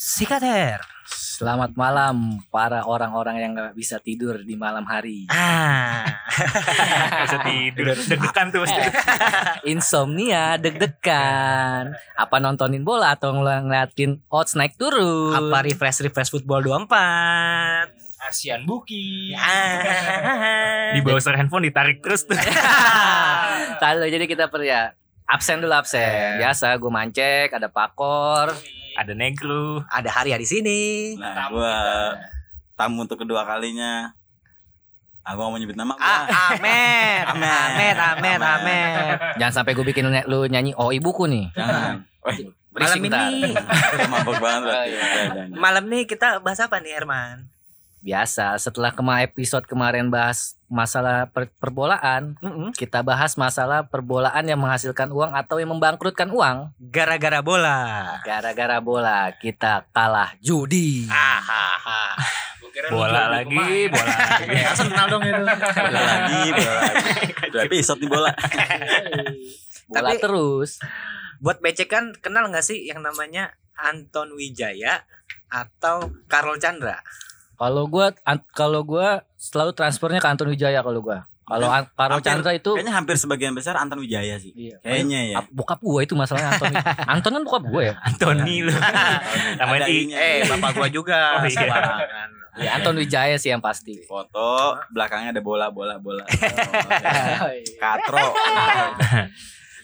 Sikater. Selamat malam para orang-orang yang nggak bisa tidur di malam hari. Ah. Gak bisa tidur Deg-degan tuh pasti Insomnia, deg-degan. Apa nontonin bola atau ngel- ngeliatin odds naik turun? Apa refresh refresh football 24? Asian Buki. Ah. Di browser handphone ditarik terus tuh Lalu jadi kita per ya absen dulu absen. Biasa gue mancek, ada pakor. Ada negro Ada Harya di sini. Nah, Tamu gua kita. tamu untuk kedua kalinya. Aku mau nyebut nama Ah, gua. Amet. Amet. Amet, Amet, Amet. Jangan sampai gue bikin lu nyanyi oh ibuku nih. Jangan. Weh, Malam ini, mabok banget. Malam ini kita bahas apa nih Herman? Biasa setelah kema episode kemarin bahas masalah per- perbolaan, Mm-mm. kita bahas masalah perbolaan yang menghasilkan uang atau yang membangkrutkan uang. Gara-gara bola. Gara-gara bola kita kalah judi. Ah, ah, ah. Bola lagi. Bola lagi Arsenal dong itu. Bola lagi, bola lagi. Dua episode nih bola. Bola Tapi- terus. Buat becekan kenal nggak sih yang namanya Anton Wijaya atau Karol Chandra? Kalau gua kalau gua selalu transfernya ke Anton Wijaya kalau gua. Kalau Hampir- Chandra itu Kayaknya hampir sebagian besar Anton Wijaya sih. Iya. Kayaknya ya. Bokap gua itu masalahnya Anton. Anton kan bokap gua ya. Antoni lu Namanya Ada I. Eh, bapak gua juga. Oh, iya. Ya Anton Wijaya sih yang pasti. Foto belakangnya ada bola bola bola. Katro.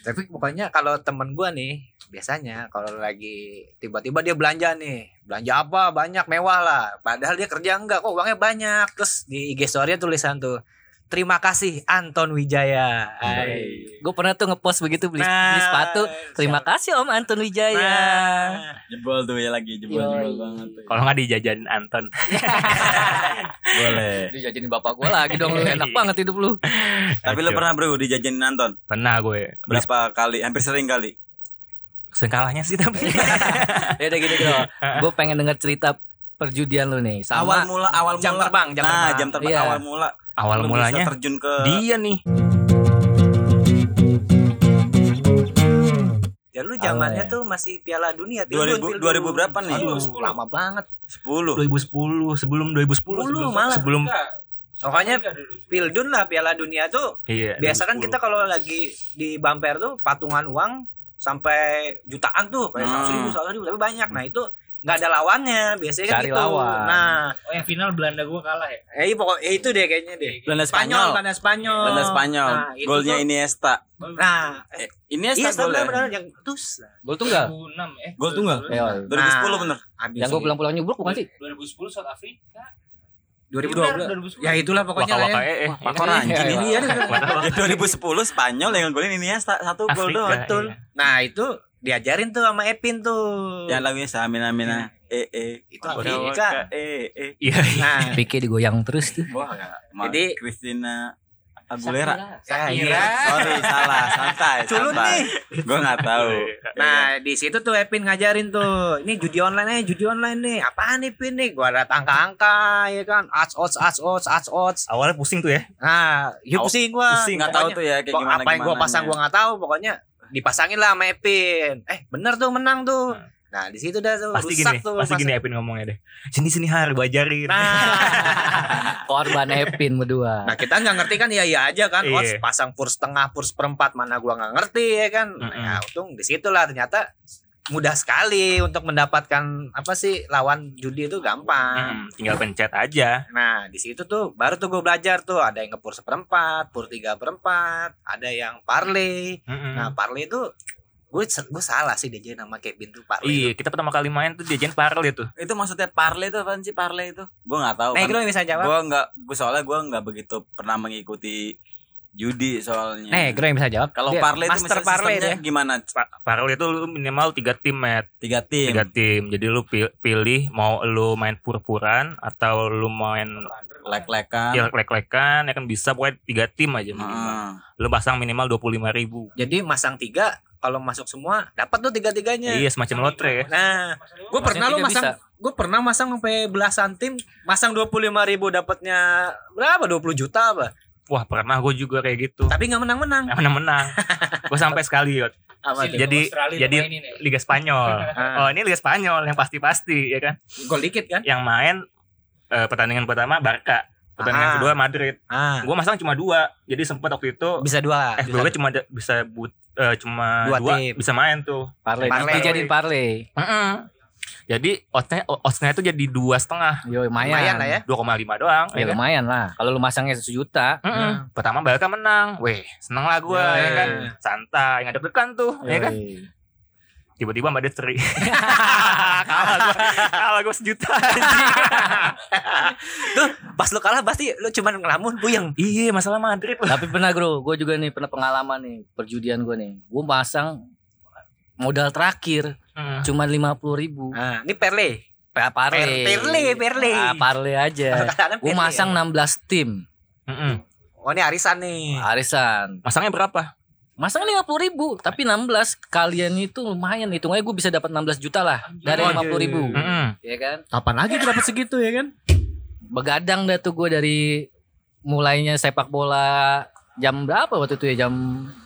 Tapi pokoknya kalau temen gua nih biasanya kalau lagi tiba-tiba dia belanja nih belanja apa banyak mewah lah padahal dia kerja enggak kok uangnya banyak terus di IG story tulisan tuh terima kasih Anton Wijaya Ay. Gue pernah tuh ngepost begitu beli, Nah, beli sepatu. Terima kasih Om Anton Wijaya. Nah, Jebol tuh ya lagi jebol jebol banget. tuh. Kalau nggak dijajanin Anton Boleh. Dijajanin bapak gue lagi dong lu enak banget hidup lu. Tapi lu pernah bro dijajanin Anton? Pernah gue Beli Berapa kali? Hampir sering kali. Sekalahnya sih tapi Ya udah gini bro. Gue pengen denger cerita perjudian lu nih. awal Sama mula awal Jam mula. terbang, jam nah, terbang. jam terbang Iya. awal mula. Awal Lu bisa mulanya terjun ke Dia nih ya lu zamannya tuh masih Piala Dunia 2000 2000 berapa nih? Aduh, Aduh, lama banget 10. 2010 Sebelum 2010 Sepuluh malah. Sebelum. Pokoknya. Pildun lah Piala Dunia tuh Iya biasa kan 2010. kita kalau lagi di bumper tuh patungan uang sampai jutaan tuh kayak Hmm. seratus ribu seratus ribu tapi banyak nah itu nggak ada lawannya biasanya kan Cari gitu lawan. nah Oh yang final Belanda gua kalah ya. eh pokok eh, itu deh kayaknya deh Belanda Spanyol Spanyol. Belanda Spanyol Belanda Spanyol. Nah, Golnya tuh- Iniesta. nah Eh, Iniesta iya gol ya? benar yang terus Gol tunggal. 2006 eh. Gol tunggal? Eh, oh. 2010 bener. habis Yang gue pulang-pulang nyubruk bukan sih? 2010 South Africa. 2012 2010. ya itulah pokoknya ya eh Wah, Pakor Iya, anjing iya. ini ya. Ya 2010 Spanyol yang golin Iniesta satu gol doang. betul iya. nah itu diajarin tuh sama Epin tuh Yang lagunya Samina Mina eh eh Itu Waka Afrika. waka, eh eh. Iya nah Pique digoyang terus tuh. Wah, Jadi- Jadi Christina Aguilera. ya, Shakira. iya. Sorry, salah, santai. Culun santai. Gue nggak tahu. Nah di situ tuh Epin ngajarin tuh, ini judi online aja, judi online nih, apaan nih Pin nih? Gua ada angka-angka ya kan, odds odds odds odds odds odds. Awalnya pusing tuh ya Nah, yuk Au- pusing gua. Pusing nggak tahu tuh ya kayak gimana apa yang gua pasang gua nggak tahu, pokoknya dipasangin lah sama Epin. Eh bener tuh menang tuh. Hmm. Nah di situ dah tuh Pasti rusak gini tuh. Pasti pas- gini Epin ngomongnya deh Sini sini har gua ajarin Nah, Korban Epin berdua. nah kita nggak ngerti kan ya iya aja kan, Iya. odds pasang purs setengah, purs perempat mana gua nggak ngerti ya kan. Nah, Mm-mm. ya untung di situlah ternyata mudah sekali untuk mendapatkan apa sih lawan judi itu gampang. Hmm, Tinggal pencet aja Nah di situ tuh baru tuh gue belajar tuh ada yang ngepur seperempat, pur tiga perempat, ada yang parley. Mm-mm. Nah parley itu gue gue salah sih dia nama Kevin tuh parley. Iya, kita pertama kali main tuh diajarin parley tuh. Itu maksudnya parley itu apaan sih parley itu? Gue nggak tahu. Nah kan. itu bisa jawab. Gue nggak, gue soalnya gue nggak begitu pernah mengikuti judi soalnya. Nih, gue yang bisa jawab. Kalau parley itu master misalnya parley sistemnya gimana? Pa- Parley itu lu minimal tiga tim, Matt. Tiga tim. Tiga tim. Jadi lu pi- pilih mau lu main pur-puran atau lu main Lek-lekan. ya lek-lekan ya kan bisa pokoknya tiga tim aja minimal. Heeh. Lu pasang minimal dua puluh lima ribu. Jadi masang tiga kalau masuk semua dapat tuh tiga tiganya. Iya semacam lotre ya. Nah gue pernah lo masang bisa. gue pernah masang sampai belasan tim masang dua puluh lima ribu dapatnya berapa 20 juta apa Wah pernah gue juga kayak gitu. tapi nggak menang menang Yang menang-menang. gue sampai sekali Yot. Apa? Jadi- Australia jadi- ya. Liga Spanyol. Ah. Oh, ini Liga Spanyol yang pasti-pasti ya kan. Gol dikit kan? Yang main eh, pertandingan pertama Barca, pertandingan Ah. kedua Madrid. Ah. Gua masang cuma dua. Jadi sempat waktu itu Bisa dua. FBW cuma ada- bisa but, eh, cuma Dua dua, tim. bisa main tuh. Parley. Parley. Dijadiin parley. Jadi oddsnya oddsnya itu jadi dua setengah, Yo lumayan. Lumayan lah ya. 2,5 doang. Ya, ya kan? lumayan lah. Kalau lu masangnya sejuta, Mm-mm. Pertama Barca menang, weh seneng lah gue Ya, ya kan, ya. santai nggak deg-degan tuh, ya kan. yoi. Tiba-tiba Mbak Destri, kalah gue, kalah gue sejuta. anjing. Pas lu kalah pasti lu cuman ngelamun puyeng. iya masalah Madrid lah. Tapi pernah bro, gue juga nih pernah pengalaman nih perjudian gue nih. Gue pasang modal terakhir Mm. cuma lima puluh ribu. Nah, ini Perle. Pa- Parley. Perle, Perle. Ah, parley aja. Gue masang ya. 16 tim. Mm-mm. Oh, ini arisan nih. Arisan. Masangnya berapa? Masang lima puluh ribu, tapi 16 kalian itu lumayan. Hitungnya gue bisa dapat 16 juta lah dari Oh, lima puluh ribu, Mm-mm. ya kan? Kapan lagi dapat segitu ya kan? Begadang dah tuh gue dari mulainya sepak bola jam berapa waktu itu ya jam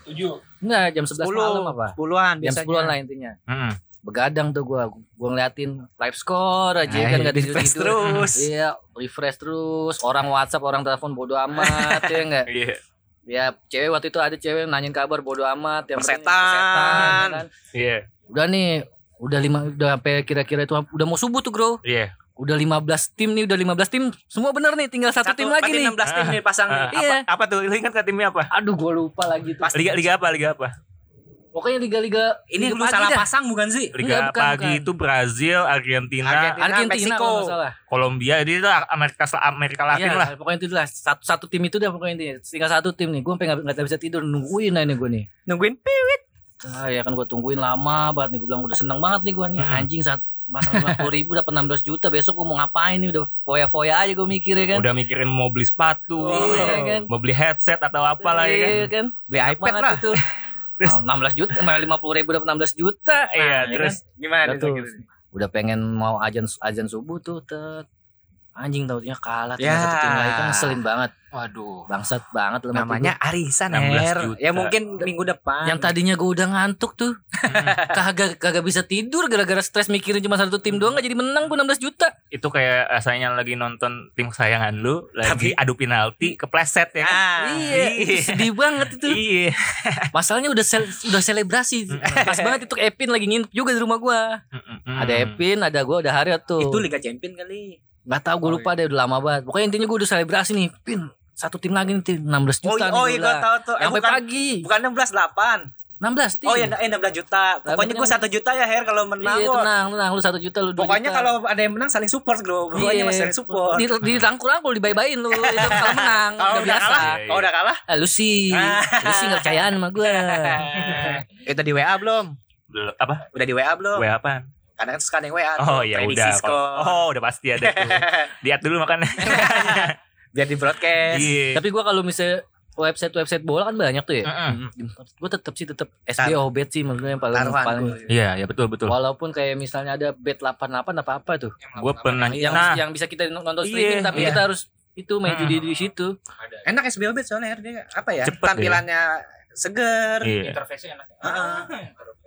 Tujuh. enggak jam 11 malam apa? 10-an Jam. 10 lah intinya. Mm-mm. Begadang tuh gue, gue ngeliatin live score aja Nah, kan gak tidur refresh terus. Iya, refresh terus. Orang WhatsApp, orang telepon bodo amat ya enggak. Iya, Ya cewek waktu itu ada cewek nanyain kabar bodo amat yang penting Persetan. persetan, ya kan. iya, Udah nih, udah lima udah sampai kira-kira itu udah mau subuh tuh, Bro. iya. Udah 15 tim nih, udah 15 tim. Semua bener nih, tinggal satu, tim lagi nih. 16 tim nih pasang Ah, nih. Iya. apa, apa tuh? Lu ingat ke timnya apa? Aduh, gua lupa lagi tuh. Liga Liga apa? Liga apa? Pokoknya liga-liga Ini liga lu salah dah. pasang bukan sih? Liga Enggak, bukan, pagi bukan. itu Brazil, Argentina, Argentina. Argentina Meksiko. Kolombia, jadi itu Amerika Amerika Latin Iya, lah. pokoknya itu lah. Satu satu tim itu dah pokoknya intinya. Tinggal satu tim nih. Gua sampai nggak nggak bisa tidur nungguin aja nih gua nih. Nungguin Ah, ya kan gua tungguin lama banget nih. Gua bilang udah seneng banget nih gua nih. Hmm. Anjing saat pasang 50 ribu dapat 16 juta besok gua mau ngapain nih udah foya-foya aja gua mikir ya kan. Udah mikirin mau beli sepatu, Iya, kan. mau beli headset atau apalah ya kan. Iya kan. beli Enak iPad lah. itu. Terus- Oh, 16 juta, malah 50 ribu dapat 16 juta. Iya, Nah, ya terus Gimana Udah tuh. gitu? Udah pengen mau ajan ajan subuh tuh, tet. Anjing taunya kalah Ya. tinggal satu tim lagi kan ngeselin banget. waduh. Bangsat banget lemah Namanya arisan 16 Her. juta. Ya mungkin minggu depan. Yang tadinya gue udah ngantuk tuh Kagak kagak bisa tidur gara-gara stres mikirin cuma satu tim doang gak jadi menang gue 16 juta Itu kayak rasanya lagi nonton tim kesayangan lu lagi adu penalti kepleset ya kan. Ah, Iya itu sedih banget itu Iya. Masalahnya udah sel, udah selebrasi Pas banget itu Epin lagi nginep juga di rumah gue Ada Epin ada gue ada Harriet tuh Itu Liga Champion kali. Gak tau gue lupa deh udah lama banget Pokoknya intinya gue udah selebrasi nih Pin satu tim lagi nih tim 16 Oh, juta iya, nih oh iya gue tahu tuh. Eh, Sampai bukan, pagi bukan 16 8. 16 tim Oh ya eh 16 juta. Pokoknya gue 1 juta ya Her kalau menang. Iya tenang tenang lu satu juta lu dua Pokoknya juta. kalau ada yang menang saling support bro. Pokoknya Iya. masih saling support. di, di rangkul-rangkul dibayi-bayin lu itu kalau menang Kalau udah udah biasa kalah, Iya, kalau udah kalah. Ah, lu sih lu sih gak percayaan sama gue Itu di WA belum? Belum- apa? Udah di WA belum? WA apaan? Kadang kan suka ada yang WA. Oh ya udah. skor. Oh udah pasti ada tuh. Lihat dulu makanya. Biar di broadcast. Iya. tapi gue kalau misalnya website website bola kan banyak tuh ya Mm-mm. gue tetap sih tetap SB Tar- bet sih menurut gue yang paling Taruhan paling gua. Iya, ya betul betul. walaupun kayak misalnya ada bet 88 apa apa tuh Gue pernah yang nah, yang bisa kita nonton Iya, streaming tapi iya. kita harus itu main Mm. judi di situ Enak SBO bet soalnya dia apa ya? Cepet Tampilannya seger. iya, Interface enak. Heeh. Interface.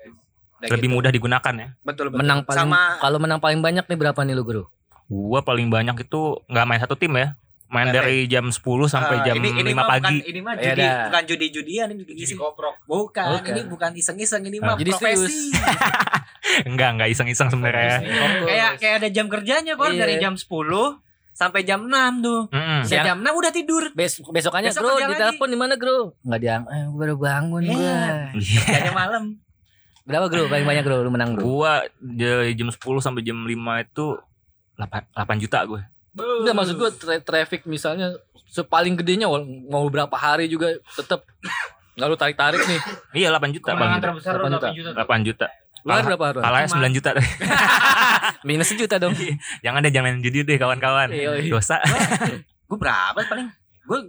Udah lebih gitu. mudah digunakan ya. Betul betul. menang paling sama kalau menang paling banyak nih berapa nih lu bro Gua paling banyak itu nggak main satu tim ya. Main Nggak dari jam 10 sampai Ah, jam ini, ini 5 mah pagi. Bukan, ini mah Iya judi, dah. bukan judi-judian ini judi Jadi iseng. koprok. Bukan, Bukan. ini bukan iseng-iseng ini Ah. mah Jadi profesi. Enggak, enggak iseng-iseng sebenarnya. kayak kayak ada jam kerjanya kok Iya. dari jam 10 sampai jam 6 tuh. Mm-mm. Saya jam 6 udah tidur. Bes besokannya Besok bro ditelepon di mana bro nggak diang eh baru bangun Iya. gue Iya. Kerjanya malam. Berapa bro paling banyak bro lu menang bro Gua dari jam 10 sampai jam 5 itu 8, 8 juta gue. Enggak maksud gue tra- traffic misalnya sepaling gedenya mau berapa hari juga tetap nggak lu tarik tarik nih Iya 8 juta Kemenangan paling. terbesar Delapan 8 juta. 8 juta. lu kan berapa Ron? Kalahnya Cuma- 9 juta. minus sejuta dong Jangan deh jangan main judi deh kawan-kawan. Iya, iya. Dosa. Gue berapa paling? Gue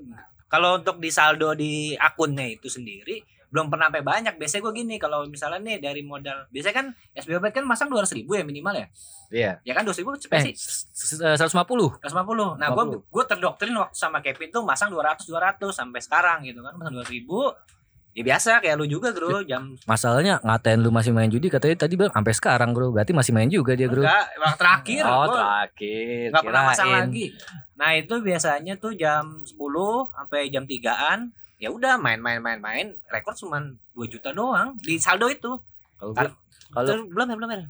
kalau untuk di saldo di akunnya itu sendiri belum pernah sampai banyak. Biasanya gue gini kalau misalnya nih dari modal, biasanya kan Bet kan masang 200 ribu ya minimal ya. iya Ya kan 200 ribu cepet eh sih. s- s- 150 150. Nah, gue gue terdoktrin waktu sama Kevin tuh masang 200 200 sampai sekarang gitu kan. Masang 200 ribu Ya biasa kayak lu juga, Bro. Jam Masalahnya ngatain lu masih main judi katanya tadi bilang sampai sekarang bro. Berarti masih main juga dia bro. enggak, emang terakhir. Oh terakhir. nggak pernah masang lagi. Nah, itu biasanya tuh jam 10 sampai jam 3-an. Ya udah main-main main-main, rekor cuma 2 juta doang di saldo itu. Kalau belum ya, belum ya.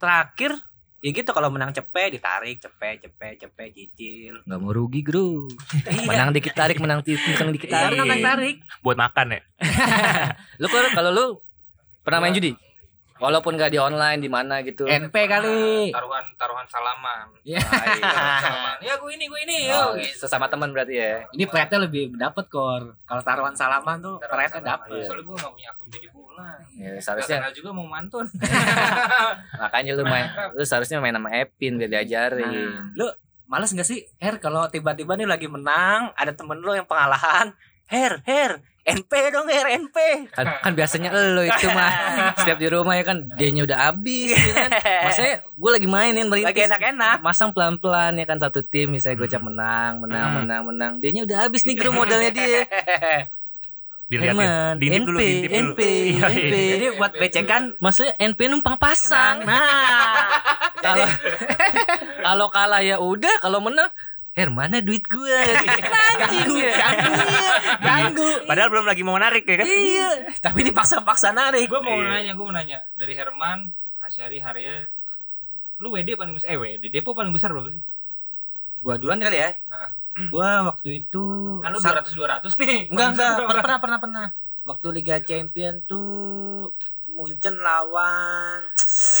Terakhir ya gitu kalau menang cepet ditarik cepet cepet cepet cicil. nggak mau rugi bro. Iya. Menang dikit tarik, menang ti- menang dikit Tarik tarik. tarik tarik. Buat makan ya. Lu kalau kalau lu pernah main judi? Walaupun gak di online di mana gitu. NP kali. Taruhan taruhan salaman. Ya. Salaman. Ya gue ini gue ini. Oh, Yo. sesama teman berarti ya. Ini pride lebih dapat kor. Kalau taruhan salaman tuh Taruhan pride salaman. dapat. Soalnya gue gak punya akun judi bola. Ya, Gak seharusnya kenal juga mau mantun. makanya lu main lu seharusnya main sama Epin biar diajarin. Lu males gak sih Her kalau tiba-tiba nih lagi menang ada temen lu yang pengalahan Her Her NP dong Her NP Kan, kan biasanya lu itu mah setiap di rumah ya kan dianya udah habis ya kan. Maksudnya gue lagi mainin lagi merintis. enak-enak Masang pelan-pelan ya kan satu tim misalnya gue cap menang, menang, Hmm. menang, menang. Dianya udah habis nih grup modalnya dia. Dilihatin. Herman, Diintip dulu, NP, diintip dulu. NP, Iya, iya. NP. jadi buat becekan Maksudnya NP numpang pasang. nah Kalau kalau kalah ya udah, kalau menang Her mana duit gue? Anjing ya. ganggu Padahal belum lagi mau narik ya kan. Iya. tapi dipaksa-paksa narik gue mau Iya. nanya, gue mau nanya dari Herman, Asyari, Harya, lu WD paling besar, eh WD Depo paling besar berapa sih? gua duluan kali ya Nah. gua waktu itu Kan lu sa- 200 200 nih. enggak enggak pernah pernah pernah waktu Liga Champion tuh Munchen lawan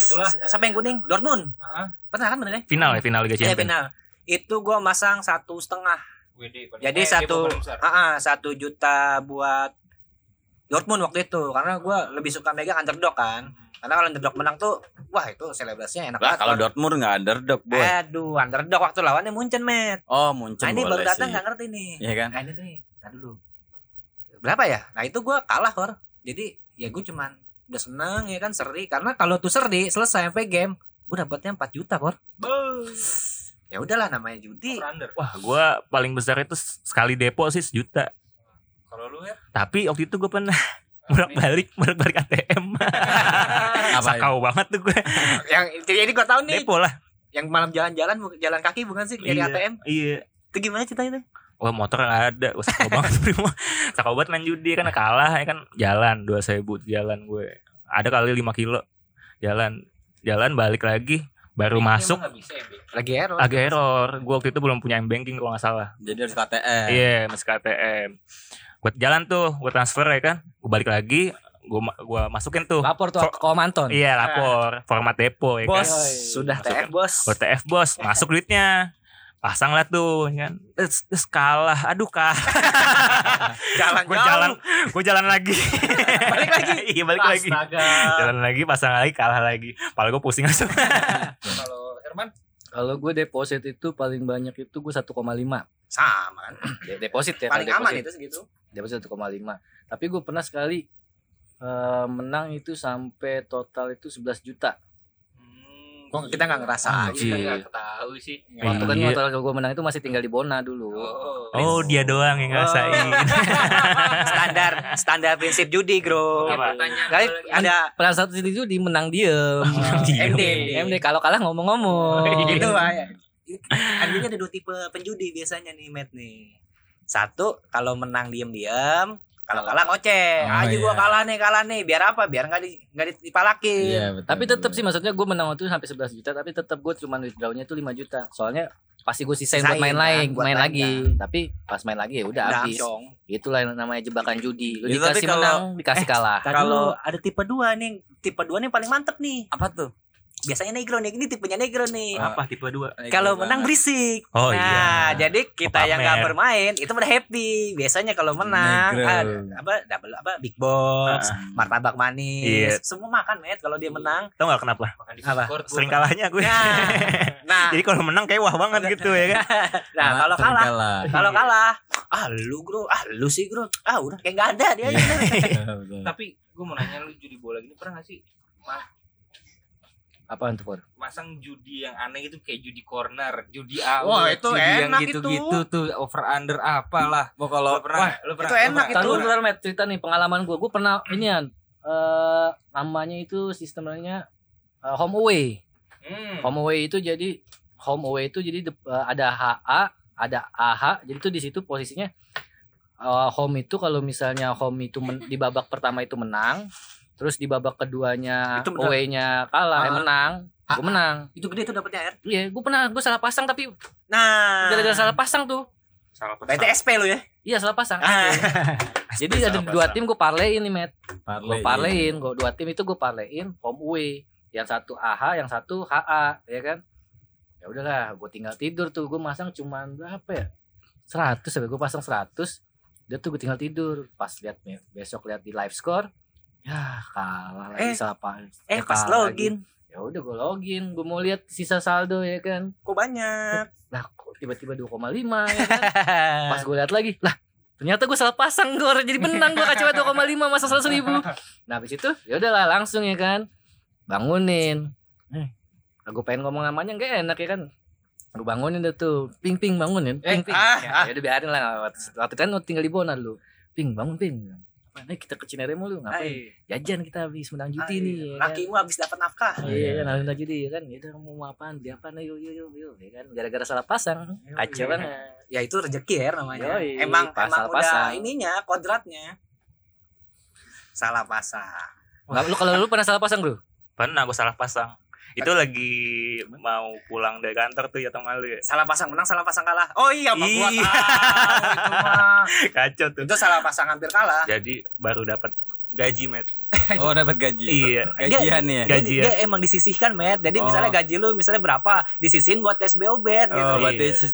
Itulah. siapa yang kuning Dortmund Heeh. pernah kan bener ya Final ya, final Liga Iya Champions. final itu gua masang satu setengah. Jadi eh, satu satu juta buat Dortmund waktu itu. Karena gua lebih suka megang underdog kan. Karena kalau underdog menang tuh wah itu selebrasinya enak Lah kalau banget Dortmund nggak underdog, boy. aduh underdog waktu lawannya Munchen met. Oh, Munchen nah ini baru datang nggak ngerti nih. Iya kan? nah ini nih tadi dulu. Berapa ya? Nah itu gua kalah kor jadi ya gue cuman udah seneng ya kan seri. Karena kalau tuh seri selesai sampai game gue dapatnya 4 juta kor ya udahlah namanya judi. Wah, gua paling besar itu sekali depo sih sejuta. Kalau lu ya? Tapi waktu itu gue pernah bolak balik bolak balik ATM. Sakau banget tuh gue. yang jadi gue tahu nih Depo lah. yang malam jalan-jalan jalan kaki bukan sih dari Iya, ATM Iya. itu gimana ceritanya tuh Wah motor nggak ada, Wah, sakau banget primo. Sakau banget main judi kan kalah ya kan jalan dua ribu jalan gue. Ada kali 5 kilo jalan jalan balik lagi baru Ini masuk bisa ya, lagi error agak error. Gue waktu itu belum punya m banking kalau nggak salah. Jadi harus KTM. Iya, masuk ke ATM. Buat jalan tuh, gue transfer ya kan. Gue balik lagi, gue gua masukin tuh. Lapor tuh For- ke Manton. Iya, lapor format depo ya bos kan. sudah Masuk TF bos OTF bos, masuk duitnya. Pasang lah tuh ya kan. Terus, terus kalah. Aduh kalah. jalan gue jalan gue jalan lagi Balik lagi? iya balik lagi Astaga. jalan lagi pasang lagi kalah lagi Pala gue pusing langsung Kalau Herman Kalau gue deposit itu paling banyak itu gue 1,5 sama kan De- deposit ya. paling aman deposit. itu segitu Deposit 1,5. Tapi gue pernah sekali eh, menang itu sampai total itu 11 juta. kok kita nggak ngerasa Anjir. Tahu sih. Waktu kan Iya. total gue menang itu masih tinggal di Bona dulu. Oh. oh dia doang yang ngerasain standar standar prinsip judi bro Oke, pertanyaan Kali ada Pernah satu itu di menang diem. Diem. MD MD kalau kalah ngomong-ngomong. itu bahaya Artinya ada dua tipe penjudi biasanya nih Matt nih satu kalau menang diem-diem kalau kalah ngoceh Oh, aja gua iya. kalah nih kalah nih biar apa biar nggak di nggak dipalakin Iya, betul. Tapi tetap sih maksudnya gue menang waktu itu sampai 11 juta tapi tetap gue cuma withdrawnya itu 5 juta. Soalnya pasti gue sisain buat main kan, lagi, buat main lagi. Tapi pas main lagi ya udah habis. Itulah yang namanya jebakan judi. Lu tapi dikasih kalau- menang, dikasih kalah. Tadi Kalau- ada tipe dua nih tipe dua nih paling mantep nih apa tuh? Biasanya negro nih ini tipenya negro nih. Apa tipe dua? kalau menang berisik. Oh, nah iya. jadi kita Oh, yang nggak bermain itu pada happy. Biasanya kalau menang ah, apa double apa big box Ah. martabak manis. Iya. semua makan met kalau dia menang. Tau gak kenapa? Apa? Sering kalahnya gue. Nah nah. Jadi kalau menang kayak wah banget gitu ya kan? Nah kalau kalah kalau kalah ah lu bro. Ah lu sih bro. Ah udah kayak nggak ada dia. Iya. Tapi gue mau nanya lu judi bola gini pernah gak sih? Apaan tuh, Pur? Masang judi yang aneh itu kayak judi corner, judi awet, Wah, itu judi yang enak gitu-gitu tuh over under apalah. Mau kalau pernah, lu pernah, itu enak pernah- Tahu itu. bentar, Met, cerita nih pengalaman gue. Gue pernah ini ya eh namanya itu sistemnya eh, home away. Hmm. Home away itu jadi home away itu jadi eh, ada HA, ada AH. Jadi tuh di situ posisinya eh, home itu kalau misalnya home itu men- di babak pertama itu menang, terus di babak keduanya Itu away-nya kalah, eh, Ah. menang, gue menang. Itu gede tuh dapetnya air. Iya, gue pernah gue salah pasang tapi Nah, gara-gara salah pasang tuh. Salah berarti SP lu ya. Iya salah pasang. Ah. Jadi ada Salah dua pasang. tim gue parlein nih, Met. Parley, gue parlein gue dua tim itu gue parlein home away yang satu AH yang satu HA ya kan ya udahlah gue tinggal tidur tuh gue masang cuman berapa ya 100 sampai gue pasang 100 dia tuh gue tinggal tidur pas lihat besok lihat di live score ya kalah lagi Eh, Eh ya pas login, ya udah gue login gue mau lihat sisa saldo ya kan. Kok banyak. lah kok tiba-tiba 2,5 ya kan? Pas gue lihat lagi lah ternyata gue salah pasang gue jadi menang gue kecewa 2,5 masa 100 ribu. Nah habis itu ya udahlah langsung ya kan bangunin. Eh aku pengen ngomong namanya nggak enak ya kan? Gue bangunin deh tuh ping ping bangunin ping ping. ah, ya, ya udah biarin lah waktu, waktu kan lu tinggal di Bonar lu ping bangun ping apa nih kita ke Cinere mulu ngapain jajan kita habis menang judi nih ya kan? Lakimu habis dapat nafkah. Iya kan habis menang judi ya kan udah mau apaan beli apaan yuk yuk yuk yuk ya kan gara-gara salah pasang kacau banget Ya itu rezeki ya namanya. Yoi, emang pas emang salah udah pasang. ininya kodratnya. Salah pasang. Nggak, lu kalau lu pernah salah pasang bro? Pernah gue salah pasang. Itu lagi mau pulang dari kantor tuh ya teman lu ya. Salah pasang menang, salah pasang kalah. Oh iya, Pak gua Iya. tahu itu mah. Kacau tuh. Itu salah pasang hampir kalah. Jadi baru dapat gaji, Met. Oh dapat gaji. Iya. Gajian ya. Gaji. Dia, dia emang disisihkan, Met. Jadi Oh. misalnya gaji lu misalnya berapa, disisihin buat SBO bet gitu. Oh, berarti Iya.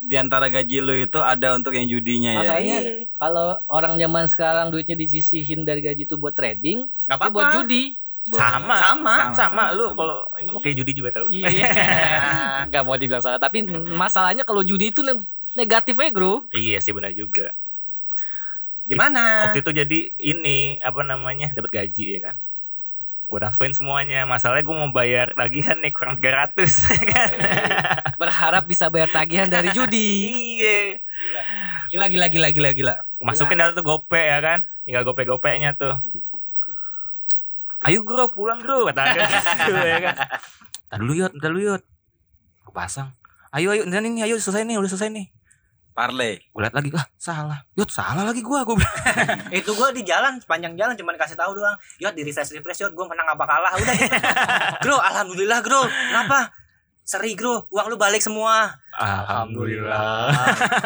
di antara gaji lu itu ada untuk yang judinya ya. Makanya Iya. kalau orang zaman sekarang duitnya disisihin dari gaji itu buat trading, Nggak itu buat apa-apa. judi. Sama. Sama. Sama, lu kalau ini mau kayak judi juga tau. Iya. Gak mau dibilang salah, tapi masalahnya kalau judi itu ne- negatif aja, Bro. Iya sih benar juga. Gimana? Waktu itu jadi ini apa namanya dapat gaji ya kan. Gue transferin semuanya. Masalahnya gue mau bayar tagihan nih kurang 300 kan. Berharap bisa bayar tagihan dari judi. iya. Gila gila gila gila gila. Masukin data tuh gope ya kan. Tinggal gope-gopenya tuh. Ayo bro pulang bro kata gitu ya kan. Ntar dulu yut, ntar dulu yut. Gue pasang. Ayo ayo, ntar ini ayo selesai nih, udah selesai nih. Parley. Gue liat lagi, ah salah. Yut salah lagi gue bilang. Itu gua di jalan sepanjang jalan cuman kasih tahu doang. Yot di refresh refresh yot gua menang apa kalah udah gitu. Bro, alhamdulillah, Bro. Kenapa? Seri, Bro. Uang lu balik semua. Alhamdulillah.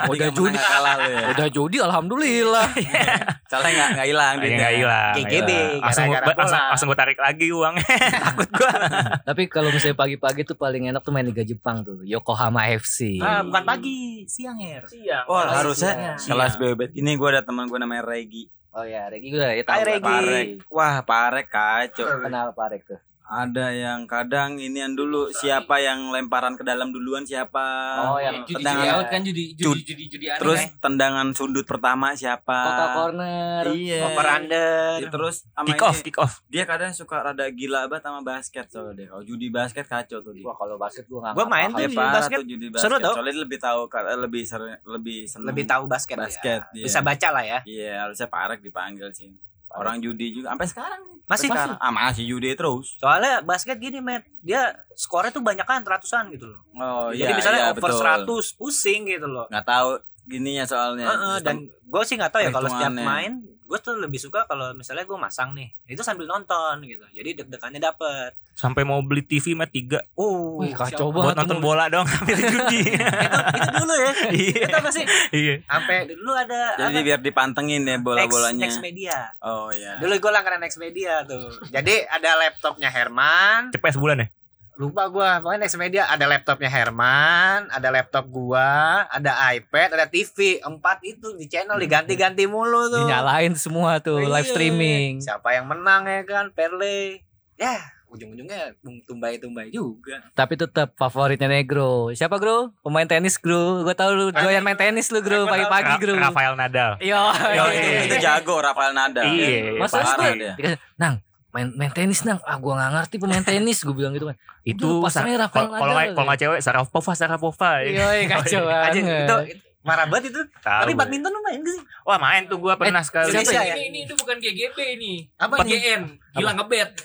Udah judi, kalah lu ya. udah judi alhamdulillah. Soalnya enggak enggak hilang duitnya. nggak hilang. GGB, Langsung, gua- langsung, gue tarik lagi uangnya. Takut gue. tapi kalau misalnya pagi-pagi tuh paling enak tuh main Liga Jepang tuh, Yokohama FC. Ah, bukan pagi, siang, Her. Siang. Oh, harusnya siang. kelas bebet ini gue ada teman gue namanya Regi. Oh ya, Regi udah ya tahu. Parek. Wah, Parek kacau. Kenal Parek tuh. Ada yang kadang inian dulu siapa yang lemparan ke dalam duluan siapa. Oh, yang judi judi tendangan- out kan judi judi judi judi aneh Terus kan? tendangan sudut pertama siapa? total corner. Iya. Over under. Ya, terus sama Kick off, ini, kick off. dia kadang suka rada gila banget sama basket soalnya dia. Kalau judi basket kacau tuh dia. Wah, kalau basket gua enggak Gua main tuh judi basket. tuh judi Seru basket. tau. Soalnya dia lebih tahu eh, lebih ser- lebih seneng. Lebih tahu basket, Basket, ya. iya. Bisa baca lah ya. Iya, harusnya Parek dipanggil sih. Orang judi juga sampai sekarang nih. Masih sekarang. Ah, masih judi terus. Soalnya basket gini, Matt. Dia skornya tuh banyak kan ratusan gitu loh. Oh Jadi iya, misalnya iya, over betul. 100 pusing gitu loh. Nggak tahu gininya soalnya. Heeh, Sistem- dan gue sih nggak tahu ya kalau setiap main gue tuh lebih suka kalau misalnya gue masang nih itu sambil nonton gitu jadi deg-degannya dapet Sampai mau beli TV mat tiga uh Wih, kacau siapa- banget. buat nonton bola dong ambil judi. itu, itu dulu ya Iya. itu apa sih Iya. sampai dulu ada Jadi apa? biar dipantengin ya bola-bolanya. Next, Next Media Oh iya. dulu gue langganan Next Media tuh jadi ada laptopnya Herman CPS bulan ya? Lupa gua pokoknya Next Media ada laptopnya Herman ada laptop gua ada iPad ada TV empat itu di channel diganti-ganti mulu tuh Dinyalain semua tuh Iya. live streaming. siapa yang menang ya kan Perle ya ujung-ujungnya tumbai-tumbai juga Tapi tetap favoritnya Negro. Siapa, Bro? Pemain tenis, Bro. Gua tahu lu doyan main tenis lu, Bro, tahu. pagi-pagi, Ra- Bro. Rafael Nadal. Yo, Yo, itu, iya. itu jago Rafael Nadal. Iya, dikasih, Nang, main main tenis nang ah gua nggak ngerti pemain tenis gue bilang gitu kan Itu pasangnya Sa- Rafael kalau kalau nggak Nadal, kalau nggak cewek Sarapova Sarapova ya. Iya, kacau banget. itu, marah banget itu. Tahu Tapi gue. badminton lu main gak sih? Wah main tuh gua pernah sekali. siapa Siapa ya? Ini, ini itu bukan GGB ini. Apa? PGN. Gila ngebet.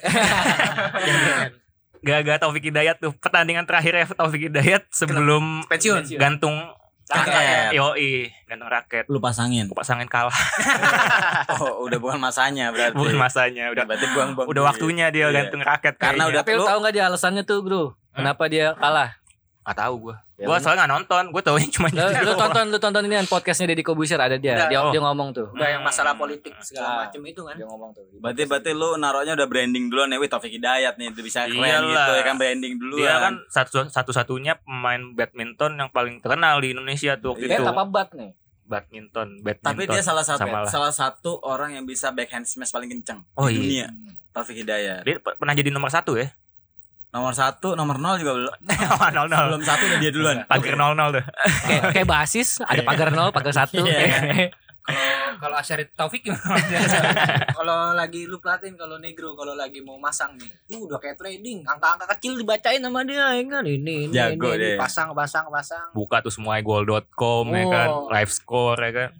Gak-gak Taufik Hidayat tuh pertandingan terakhir ya Taufik Hidayat sebelum Pensiun. gantung Raket. Yoi, gantung raket. Lu pasangin. Gua pasangin kalah. Oh, udah bukan masanya berarti. Bukan masanya, udah Berarti buang-buang. udah duit. waktunya dia Iya. gantung raket Karena kayaknya. udah Tapi lu lu- tahu nggak dia alasannya tuh bro? Kenapa dia kalah? Gak tahu gua. Ya Gua kan? soalnya gak nonton, gua taunya cuma Lu, lu tonton lu tonton ini kan podcastnya Deddy Kobusier ada dia. Udah, dia oh. dia ngomong tuh. Udah yang masalah politik segala macem itu kan. Dia ngomong tuh. Berarti berarti lu naruhnya udah branding duluan ya, wih Taufik Hidayat nih, itu bisa keren Iyalah. gitu ya kan branding duluan. Dia kan satu satu-satunya pemain badminton yang paling terkenal di Indonesia tuh waktu Bet itu. apa bat nih? Badminton, badminton. Tapi dia salah satu Sama lah. salah satu orang yang bisa backhand smash paling kenceng Oh, di iya. dunia. Taufik Hidayat. Dia pernah jadi nomor satu ya? Nomor satu, nomor nol juga belum. nol nol. Belum satu udah dia duluan. Pagar nol nol tuh. Kayak kayak basis, ada pagar nol, pagar satu. Iya. Kalau Asyari Taufik gimana? Kalau lagi lu pelatihin kalau negro kalau lagi mau masang nih, lu udah kayak trading, angka-angka kecil dibacain sama dia ya kan ini ini Jago ini, deh. pasang pasang pasang. Buka tuh semua goal.com ya kan, Oh. live score ya kan.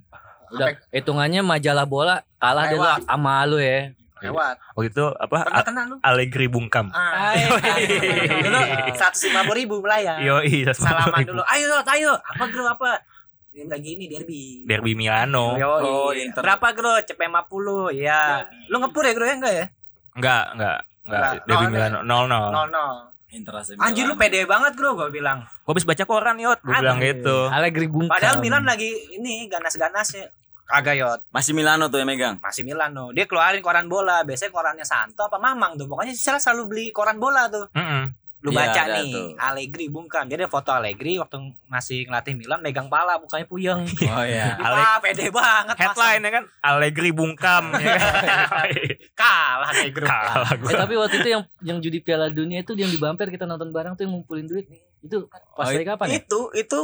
Udah hitungannya majalah bola kalah dia lu Lewat. sama lu ya. Lewat. Waktu itu apa? Pernah A- kena lu? Allegri bungkam. Ah. Dulu seratus lima puluh ribu melayang. Yoi, Salaman dulu. Ayo ayo. Apa bro apa? Ini lagi ini derby. Derby Milano. Yoi. Oh, Inter. Berapa bro? CP 50 Ya. Lu ngepur ya bro ya enggak ya? Enggak, enggak, enggak. Derby Nol, Milano 0 0. 0 0. Inter AC Anjir lu pede banget bro gue bilang. Gua habis baca koran yot, gua Ada. bilang gitu. Allegri bungkam. Padahal Milan lagi ini ganas-ganasnya. Kagak yot. Masih Milano tuh yang megang. Masih Milano. Dia keluarin koran bola. Biasanya korannya Santo apa Mamang tuh. Pokoknya Sisel selalu beli koran bola tuh. Heeh. Lu Iya, baca ada nih. tuh. Allegri bungkam. Dia ada foto Allegri waktu masih ngelatih Milan megang pala mukanya puyeng. Oh iya. Wah pede banget. Headline ya kan, Allegri bungkam. ya kan? Kalah Allegri. Kalah Eh gua. tapi waktu itu yang yang judi Piala Dunia itu yang di bumper kita nonton bareng tuh yang ngumpulin duit. Itu pas Oh, dari kapan ya? Itu itu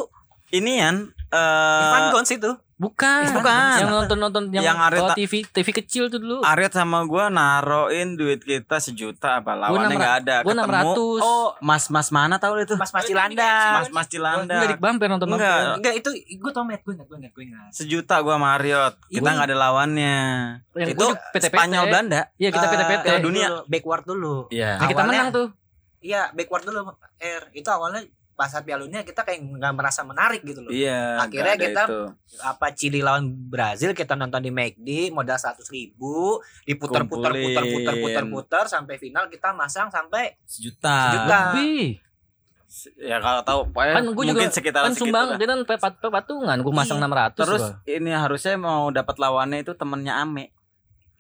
inian eh Ivan Gons itu. Bukan. Bukan. Yang nonton-nonton yang, Yang bawa TV TV kecil tuh dulu. Aret sama gua naroin duit kita sejuta apa lawannya enam nggak ada Gua ketemu 600. Oh, mas mas mana tahu itu Mas Mas Cilanda. mas mas Cilanda Enggak di bumper nonton Enggak. Enggak itu gue tau met gue ingat gue ingat gue ingat. sejuta gua Mariot kita Gua- nggak ada lawannya Yang itu gua juga PT-PT. Spanyol Belanda Iya kita Eh, PT-PT. Piala Dunia. backward dulu. iya Nah, kita menang tuh. Iya, backward dulu R. Itu awalnya pas saat Piala Dunia kita kayak nggak merasa menarik gitu loh. iya Akhirnya kita- itu. Apa Chili lawan Brazil kita nonton di McD modal seratus ribu diputar-putar Kumpulin. putar-putar putar-putar sampai final kita masang sampai sejuta Sejuta. Lebih. ya kalau tahu pokoknya Kan juga mungkin sekitar Kan sumbang dia kan pepat- patungan gua masang Iya. 600 terus gua. ini harusnya mau dapat lawannya itu temennya Ame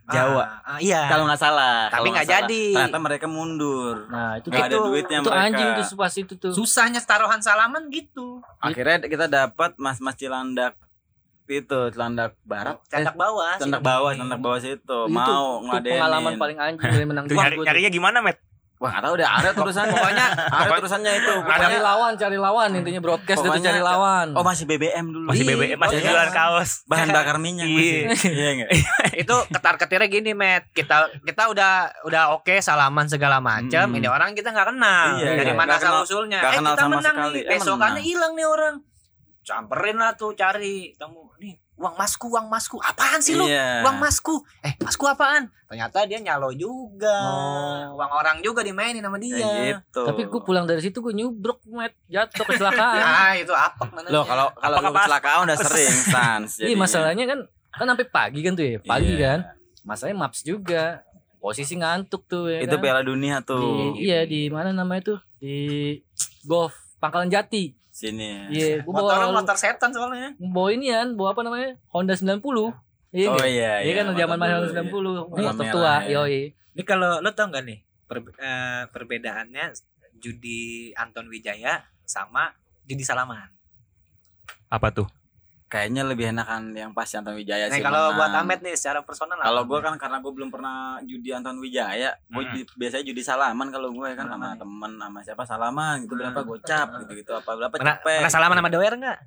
Jawa Ah, ah, iya. kalau nggak salah Tapi nggak jadi. ternyata mereka mundur Nah, itu nggak ada Itu- duitnya itu mereka anjing tuh pas itu tuh. Susahnya taruhan salaman gitu. akhirnya kita dapat mas mas Cilandak itu Cilandak Barat Candak bawah. Candak sini. bawah, candak bawah situ Itu- mau itu ngadenin. pengalaman paling anjing dari menang nyari, nyarinya gimana, Met? Wah, nggak tahu deh, ada tulisannya. Pokoknya ada tulisannya itu. cari Pokoknya, lawan, cari lawan intinya broadcast itu Pokoknya- cari lawan. oh masih BBM dulu. Masih Ih, BBM, masih jualan iya. kaos. bahan bakar minyak Iya. masih. Iya enggak? itu ketar ketirnya gini met kita kita udah udah oke salaman segala macam Mm. ini orang kita nggak kenal Iya, dari iya. mana asal kenal- usulnya eh kita sama menang sekali. nih besokannya hilang nih orang camperin lah tuh cari temu nih uang masku uang masku apaan sih lu Iya. uang masku eh masku apaan ternyata dia nyalo juga Oh. uang orang juga dimainin sama dia Kayak gitu. Tapi gue pulang dari situ gue nyubruk met jatuh kecelakaan. ah itu apa mana Loh, kalau kalau lu kecelakaan udah sering sans. Iya masalahnya kan kan sampai pagi kan tuh ya pagi Iya. kan. Masalahnya maps juga. Posisi ngantuk tuh ya Itu kan. Piala Dunia tuh. Di, iya di mana namanya tuh di golf Pangkalan Jati. Sini. Iya, gue motor bawa motor setan soalnya bawa inian, bawa apa namanya? Honda 90. Iya, Oh nggak? iya, Iya kan zaman dulu, iya. 90, Warna motor tua, ya. yoi. Ini kalau lo tau gak nih per- eh, perbedaannya judi Anton Wijaya sama judi Salaman. Apa tuh? Kayaknya lebih enakan yang pas Anton Wijaya Nih sih. kalau menang. buat Ahmed nih secara personal Kalau gue kan karena gue belum pernah judi Anton Wijaya, gue Hmm. biasanya judi salaman kalau gue kan sama Salaman ya? temen sama siapa salaman gitu berapa Hmm. gocap gitu gitu apa berapa pernah, cepet. pernah salaman sama Doer enggak?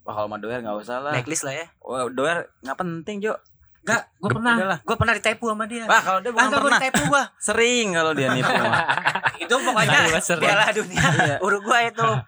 Wah kalau sama doer nggak usah lah. Blacklist lah ya. Wah doer nggak penting Jo. Enggak, gue pernah. Gue pernah ditipu sama dia. Wah, kalau dia Ah, bukan gue pernah. ditipu gue. Sering kalau dia nipu. itu pokoknya Piala Dunia Iya. Uruguay itu.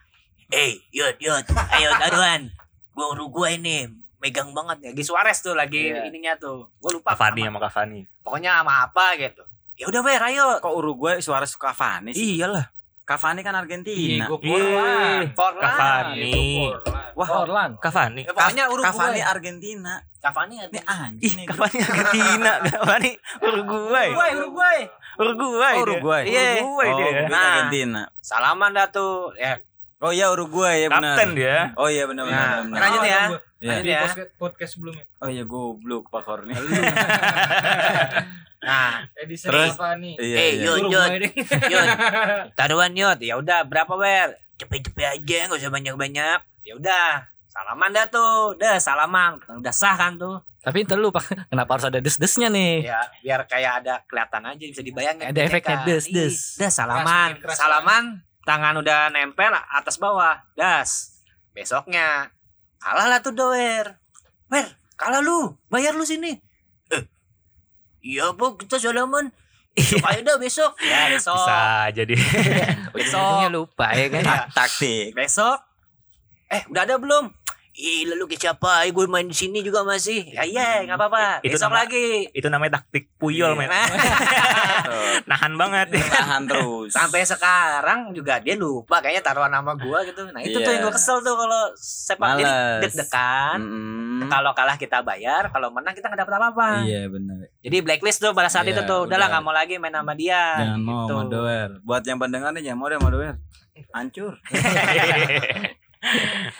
Eh, yud, yud, ayo taruhan. Gue Uruguay nih, megang banget ya. Lagi Suarez tuh lagi Iya. ininya tuh. Gue lupa. Cavani sama- Cavani. Pokoknya sama apa gitu. Ya udah ber, ayo. Kok Uruguay suara Cavani sih? Iyalah. Cavani kan Argentina. Iya. Forlan. Forlan. Cavani. Forlan. Wah, Orlan. Cavani. Ya, pokoknya Uruguay. Cavani Argentina. Cavani Ini Argentina. anjing Ih. Cavani Argentina, Cavani Uruguay. Uruguay, Uruguay. Uruguay. Oh, dia. Uruguay. Iya, Oh, Uruguay dia. gua kira Nah. Argentina. Salaman dah tuh. Ya, Oh iya Uruguay ya benar. Kapten dia. Oh iya benar benar. Nah, lanjut ya. Iya. Lanjut Di ya. podcast, podcast sebelumnya. Oh iya goblok Pak Korni. Nah, Edison Terus? Cavani. Iya eh, iya. yud, yud. Taruhan yud. Ya udah, berapa ber? Cepet-cepet aja, nggak usah banyak-banyak. Ya udah, salaman dah tuh. Dah salaman. Udah sah kan tuh. Tapi ntar lu Pak, kenapa harus ada des-desnya nih? Ya, biar kayak ada kelihatan aja bisa dibayangin. Ada efeknya Cek-cekan. des, des. Ih, Dah salaman. Keras, keras, salaman, tangan udah nempel atas bawah. Das. Besoknya kalah lah tuh doer. Wer, kalah lu. Bayar lu sini. Eh. Iya, Bu, kita salaman. Besok ayo dah besok. Ya, besok. Bisa jadi. Ujung-ujungnya lupa ya kan? Iya. Taktik. Besok. Eh, udah ada belum? Ih, lalu ke siapa? Gue main di sini juga masih. Ya iya, nggak apa-apa. Itu Besok nama- lagi. Itu namanya taktik puyol, men. Nah, Nahan banget. Tahan terus. sampai sekarang juga dia lupa kayaknya taruhan nama gua gitu. Nah, itu tuh Iya. yang gua kesel tuh kalau sepak jadi deg-degan. Mm-mm. Kalau kalah kita bayar, kalau menang kita nggak dapat apa-apa. Iya benar. Jadi blacklist tuh pada saat Iya, itu tuh, udahlah udah. nggak mau lagi main sama dia. Jangan mau gitu. doer. Buat yang pendengar nih jangan mau deh sama doer. Hancur.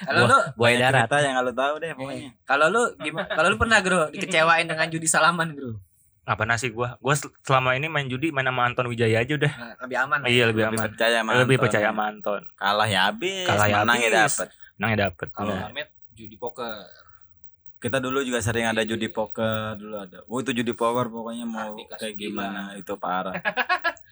Kalau lu, Buaya darat. cerita yang lu tahu deh pokoknya. kalau lu gimana? Kalau lu pernah bro dikecewain dengan judi salaman bro? Apa nasi gua? Gua sel- selama ini main judi main sama Anton Wijaya aja udah. Nah, lebih aman. lah. Iya, lebih Lebih aman. percaya sama Lebih Anton. percaya sama Anton. Kalah ya habis. Kalah ya menang ya habis. dapet. Nangnya dapet. Kalau Iya. Ahmed judi poker. Kita dulu juga sering ada judi poker dulu ada. Oh itu judi poker pokoknya mau kayak gila. gimana itu parah.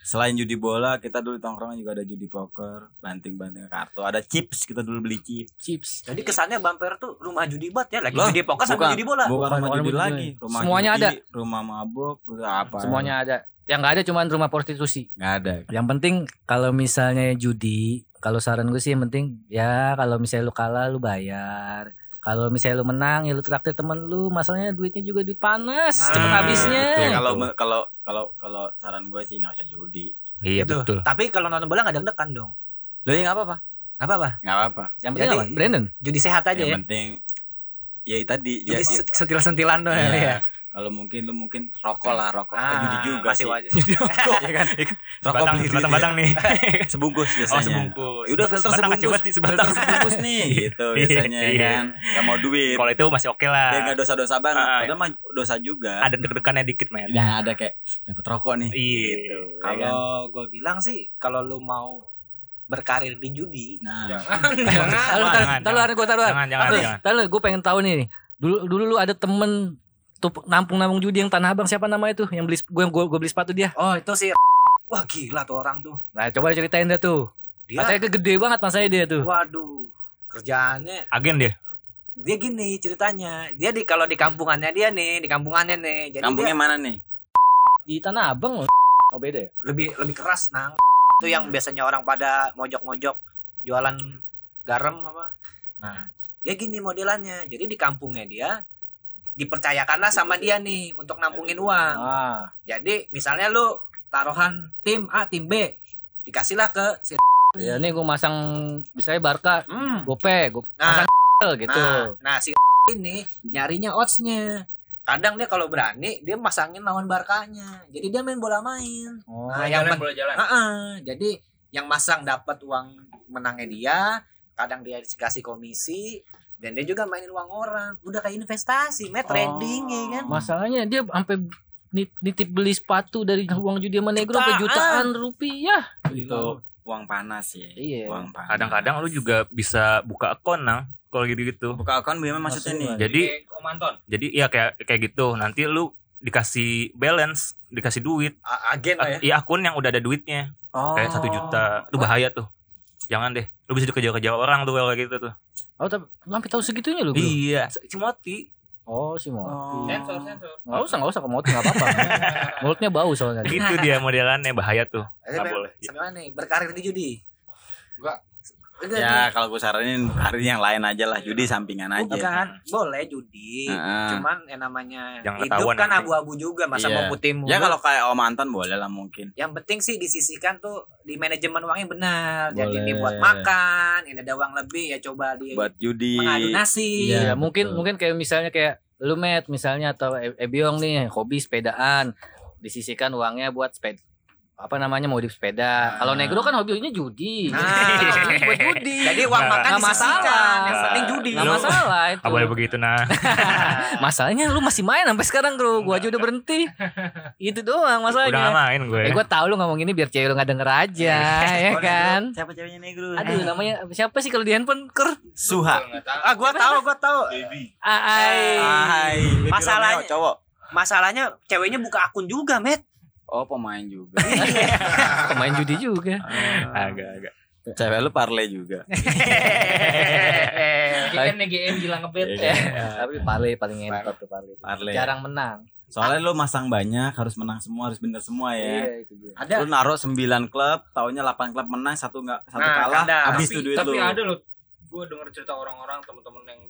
Selain judi bola kita dulu tongkrongan juga ada judi poker, banting-banting kartu, ada chips kita dulu beli chips. Chips. Jadi kesannya bumper tuh rumah judi bat ya, lagi Loh, judi poker sama judi bola. Bukan rumah bukan judi rumah lagi, rumah Semuanya judi, ada. rumah mabuk, gitu apa? Semuanya ada. Yang nggak ada cuma rumah prostitusi. nggak ada. Yang penting kalau misalnya judi, kalau saran gue sih yang penting ya kalau misalnya lu kalah lu bayar. Kalau misalnya lu menang ya lu traktir temen lu, masalahnya duitnya juga duit panas, Nah, cepet habisnya. Kalau kalau kalau kalau saran gue sih nggak usah judi. Iya, Gitu. betul. Tapi kalau nonton bola nggak deg-degan dong. Lo ya nggak apa-apa, Nggak apa-apa. nggak apa-apa. Yang penting Jadi- apa? Brandon. Judi sehat aja Yang ya. penting ya tadi Judi ya, se- sentilan-sentilan doang Iya. ya. Kalau mungkin lu mungkin rokok lah rokok. Ah, Eh, judi juga masih sih. Judi rokok ya kan. Rokok Batang, beli batang, batang nih. sebungkus biasanya. Oh, sebungkus. Ya udah filter Batang sebungkus. coba sih, Filter sebungkus nih gitu Iya, biasanya ya iya. kan. Gak mau duit. Kalau itu masih oke lah. Dia nggak dosa-dosa banget. Ah, Padahal mah dosa juga. Ada deg-degannya dikit, men. Nah, ada kayak dapat rokok nih. Iya. Gitu. ya kan? Kalau gue bilang sih, kalau lu mau berkarir di judi, Nah, Jangan. jangan. Tahu jangan, tahu tahu gue taruhan. Jangan, jangan, jangan. Tahu gue pengen tahu nih. Dulu dulu lu ada temen tuh nampung-nampung judi yang Tanah Abang siapa nama itu yang beli gue gue, gue beli sepatu dia. Oh itu sih. Wah gila tuh orang tuh. Nah, coba ceritain dah tuh. Dia, Katanya gede banget masanya dia tuh. waduh, kerjaannya Agen dia. dia gini ceritanya. Dia di kalau di kampungannya dia nih, di kampungannya nih. Jadi kampungnya dia mana nih? Di Tanah Abang loh. Oh beda ya? lebih lebih keras nang. Itu yang biasanya orang pada mojok-mojok jualan garam apa. Nah, dia gini modelannya. Jadi di kampungnya dia dipercayakanlah sama dia nih untuk nampungin uang. Ah, Jadi misalnya lu taruhan tim A, tim B, dikasihlah ke si ya nih gue masang misalnya Barca, hmm. Gope, gue Nah, masang gitu. Nah, nah si ini nyarinya oddsnya. Kadang dia kalau berani dia masangin lawan Barkanya. Jadi dia main bola main. Oh, Nah, yang jalan, bola jalan. Heeh, jadi yang masang dapat uang menangnya dia, kadang dia dikasih komisi dan dia juga mainin uang orang. Udah kayak investasi, met trading ya kan. masalahnya dia sampai nit- nitip beli sepatu dari uang judi sama negro sampai Jutaan. jutaan rupiah. Itu uang panas ya. Iya. Uang panas. Kadang-kadang lu juga bisa buka akun nang kalau gitu-gitu. buka akun gimana maksudnya nih? Maksudnya Jadi Kayak Om Anton. jadi ya kayak kayak gitu. Nanti lu dikasih balance, dikasih duit. A- agen lah ya. Iya akun yang udah ada duitnya. Oh. Kayak satu juta. Itu bahaya tuh. Jangan deh. Lu bisa dikejar-kejar orang tuh kalau kayak gitu tuh. Oh, tapi lu sampai tahu segitunya lu, Bro. Iya, Cimoti. Oh si Moti. Sensor, sensor. Nggak usah nggak usah ke Moti nggak apa-apa. Mulutnya bau soalnya. Gitu dia modelannya bahaya tuh. Eh, Nggak Beb, boleh. Nih? Berkarir di judi. Enggak. Enggak, Ya kalau gue saranin hari yang lain aja lah judi sampingan aja. Bukan, boleh judi. Heeh. Cuman yang namanya Jangan hidup kan nanti. abu-abu juga masa Iya. mau putih mulu. Ya kalau kayak Om Anton boleh lah mungkin. yang penting sih disisihkan tuh di manajemen uangnya benar. Jadi Boleh. ini buat makan, ini ada uang lebih ya coba di Buat judi. mengadu nasi. Iya, Iya, mungkin betul. mungkin kayak misalnya kayak lu Met misalnya atau E- Ebiong nih hobi sepedaan disisihkan uangnya buat sepeda apa namanya modif sepeda. Kalau Negro kan hobinya judi. Nah. Buat judi. Jadi uang makan Nggak masalah. Yang penting judi. Nggak masalah itu. Boleh begitu nah. Masalahnya lu masih main sampai sekarang, Bro. Gua aja udah berhenti. Itu doang Udah masalahnya. main gue. Eh gua tahu lu ngomong ini biar cewek lu nggak denger aja, ya kan? Siapa ceweknya negro? Aduh, namanya siapa sih kalau di handphone? Kur. Suha. Ah, gua tahu, gua tahu. Ai. Hai. Masalahnya- cowok. Masalahnya ceweknya buka akun juga, Met. Oh pemain juga. Pemain judi juga. Agak-agak. Cewek lu parley juga. GM nih GM gila ngebet. Iya. Tapi Parley paling entot tuh Parley. Parley. Jarang menang. Soalnya lu masang banyak, harus menang semua, harus bener semua ya. Iya, itu dia. Ada Lu naruh 9 klub, taunya 8 klub menang, satu enggak satu Nah, kalah, habis tapi, tuh duit tapi lu. ada loh gue denger cerita orang-orang teman-teman yang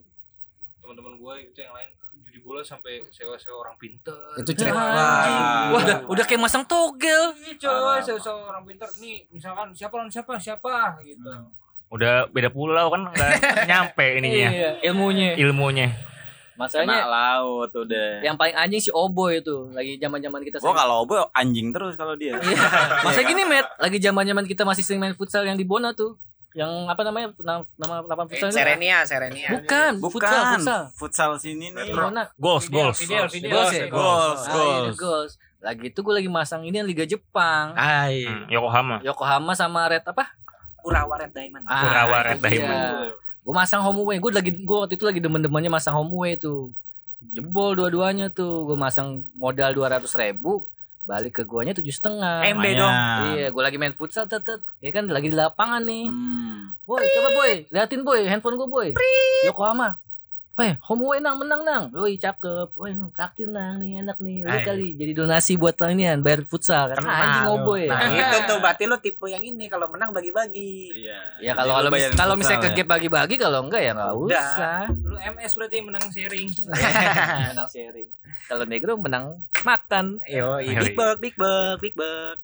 teman-teman gue itu yang lain judi bola sampai sewa-sewa orang pinter itu cerita. Wah. Wah, udah, udah kayak masang togel. Iya coy, sewa-sewa orang pinter nih misalkan siapa lawan siapa siapa gitu. Udah beda pulau kan nggak nyampe ininya Iya, ilmunya. ilmunya. Kena Masalahnya laut udah. yang paling anjing si Oboy itu lagi zaman-zaman kita Gua sering- kalau obo anjing terus kalau dia. Iya. Masa gini, Met? Lagi zaman-zaman kita masih sering main futsal yang di Bona tuh. Yang apa namanya? Nama, nama lapangan Eh, futsal itu? Serenia, Serenia. Bukan, Bukan futsal, futsal. futsal sini nih. Di Bona. Goals, goals. Goals ya? Goals, Ah, goals. iya, goals. Lagi itu gue lagi masang ini yang Liga Jepang. Hai. Hmm, Yokohama. Yokohama sama Red apa? Urawa Red Diamond. Ah, Urawa Red dia. Diamond. Gue masang home away. Gue lagi gue waktu itu lagi demen-demennya masang home away tuh. Jebol dua-duanya tuh. Gue masang modal dua ratus ribu. Balik ke guanya tujuh setengah. MB dong. Iya, gue lagi main futsal tetet. Ya kan lagi di lapangan nih. Hmm. Boy, coba boy, liatin boy, handphone gue boy. Yokohama. Weh, home away nang menang nang. Woi, cakep. Woi, traktir nang nih, enak nih. Udah kali jadi donasi buat inian bayar futsal kan. Kenal Anjing lu. oboy. Nah, itu tuh berarti lu tipe yang ini kalau menang bagi-bagi. Iya. Ya kalau kalau mis- kalau misalnya ya. ke gap bagi-bagi kalau enggak ya enggak Udah. usah. Lu MS berarti menang sharing. menang sharing. Kalau negro menang makan. Yo, big bug, big bug, big bug.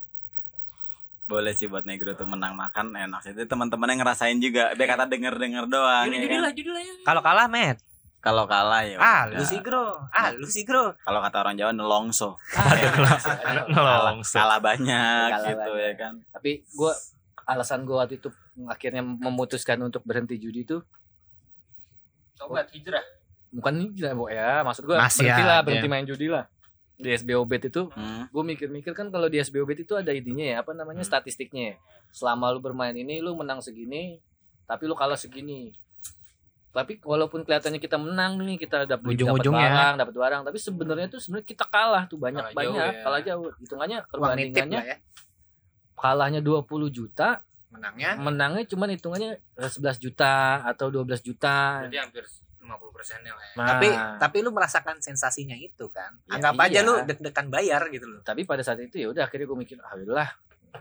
boleh sih buat negro tuh menang makan enak sih. Itu teman-teman yang ngerasain juga. Biar kata denger-denger doang. Judi ya kan? lah, ya. Kalau kalah, Met. Kalau kalah ya. Ah, lu sih, Bro. Ah, lu sih, Bro. Kalau kata orang Jawa nelongso. kalah, Ngelongso. kalah banyak Kalah gitu banyak. ya kan. Tapi gua alasan gua waktu itu akhirnya memutuskan untuk berhenti judi itu Sobat hijrah. bukan hijrah Bo, ya maksud gua Masih berhenti lah berhenti main judi lah di SBO Bet itu Hmm. gue mikir-mikir kan kalau di SBO Bet itu ada ininya ya apa namanya Hmm. statistiknya ya. selama lu bermain ini lu menang segini tapi lu kalah segini tapi walaupun kelihatannya kita menang nih kita dapat dapat Ujung-ujungnya. barang dapat barang tapi sebenarnya tuh sebenarnya kita kalah tuh banyak Kalah jauh banyak ya. kalah jauh hitungannya perbandingannya ya. kalahnya 20 juta Menangnya menangnya cuman hitungannya eh, 11 juta atau 12 juta Berarti hampir 50 persennya lah ya. Nah, tapi tapi lu merasakan sensasinya itu kan. Ya, Anggap iya. aja lu deg-degan bayar gitu loh. tapi pada saat itu ya udah akhirnya gue mikir ah udahlah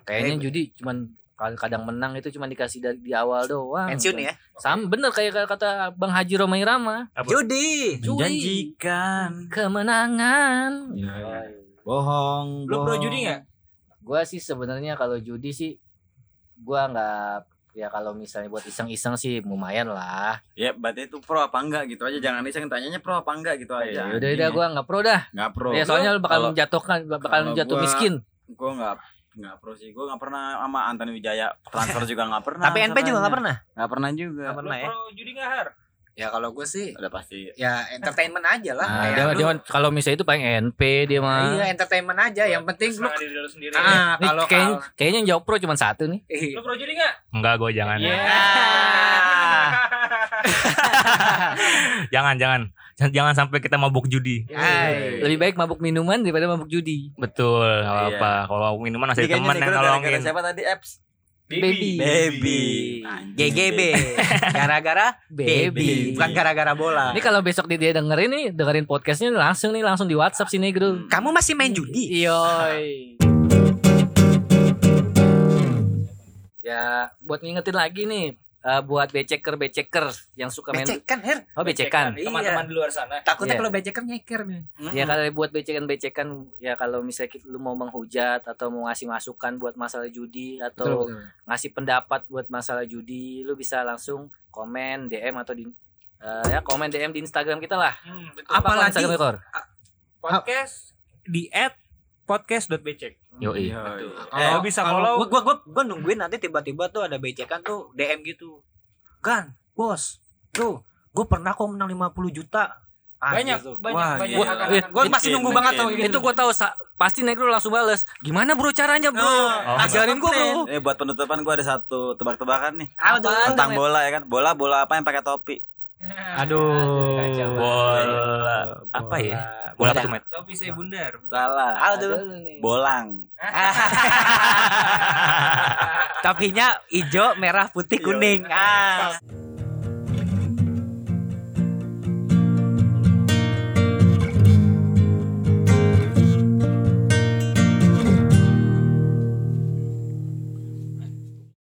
kayaknya Eh, judi cuman kal- kadang menang itu cuman dikasih dari di awal doang Pensiun ya. sama bener kayak kata bang Haji Romai Rama Apa? Judi. Menjanjikan. kemenangan Bohong. Lu pro bohong. judi nggak? gue sih sebenarnya kalau judi sih gue nggak ya kalau misalnya buat iseng-iseng sih lumayan lah Ya berarti itu pro apa enggak gitu aja. Jangan iseng tanyanya pro apa enggak gitu aja. ya udah udah gue nggak pro dah Enggak pro. ya soalnya lu bakal menjatuhkan bakal jatuh gua- miskin Gue enggak enggak pro sih. Gue enggak pernah sama Antoni Wijaya transfer juga enggak pernah. Tapi NP juga nggak pernah. Enggak pernah juga. Nggak Lu pernah ya. pro judi nggak har? Ya kalau gue sih Udah pasti. ya entertainment aja lah. nah, dia, lu- dia kalau misalnya itu paling NP dia mah Iya entertainment aja. Yang penting lu diri lu sendiri. ya. ah Nih, kalau kayaknya, kalau kayaknya yang jawab pro cuma satu nih Ih, Lu pro judi nggak? Enggak gue jangan. Iya. Jangan jangan. Jangan, jangan sampai kita mabuk judi. Hai. lebih baik mabuk minuman daripada mabuk judi Betul, nggak Iya. apa. Kalau minuman Ini masih teman yang nolongin. Siapa tadi apps? Baby. Baby. GGB. Gara-gara Baby. baby, bukan gara-gara bola. Ini kalau besok dia dengerin nih, dengerin podcastnya langsung nih langsung di WhatsApp sini Negro. Kamu masih main judi? Yoi. Ya, buat ngingetin lagi nih, eh, buat beceker beceker yang suka main Becekan, Her. oh becekan. Teman-teman di luar sana. Takutnya Iya. kalau becekan nyeker nih. Ya kalau buat becekan-becekan ya kalau misalnya kita- lu mau menghujat atau mau ngasih masukan buat masalah judi atau ngasih pendapat buat masalah judi, lu bisa langsung komen DM atau di eh, ya komen DM di Instagram kita lah. Hmm, betul. Apa Apalagi- Instagram Kor? podcast di at podcast.becek. Yoi. Eh, Lu bisa follow Gua, gua, gua, gua nungguin nanti tiba-tiba tuh ada becekan tuh DM gitu. Gan, bos, tuh, gue pernah kok menang 50 juta. Ah, banyak gitu. banyak Wah, banyak iya. Iya, akan- Gue masih nunggu banget tuh. Itu gua tahu sa- pasti Negro langsung bales. Gimana bro caranya bro? Oh, Ajarin gua bro. Eh buat penutupan gua ada satu tebak-tebakan nih Apa tentang bola ya kan. Bola bola apa yang pakai topi? Aduh. Kacau. Bola apa ya? Bola apa tuh, Met? Topi saya bundar. Salah. Ah, nih. Bolang. Topinya hijau, merah, putih, kuning. Ah.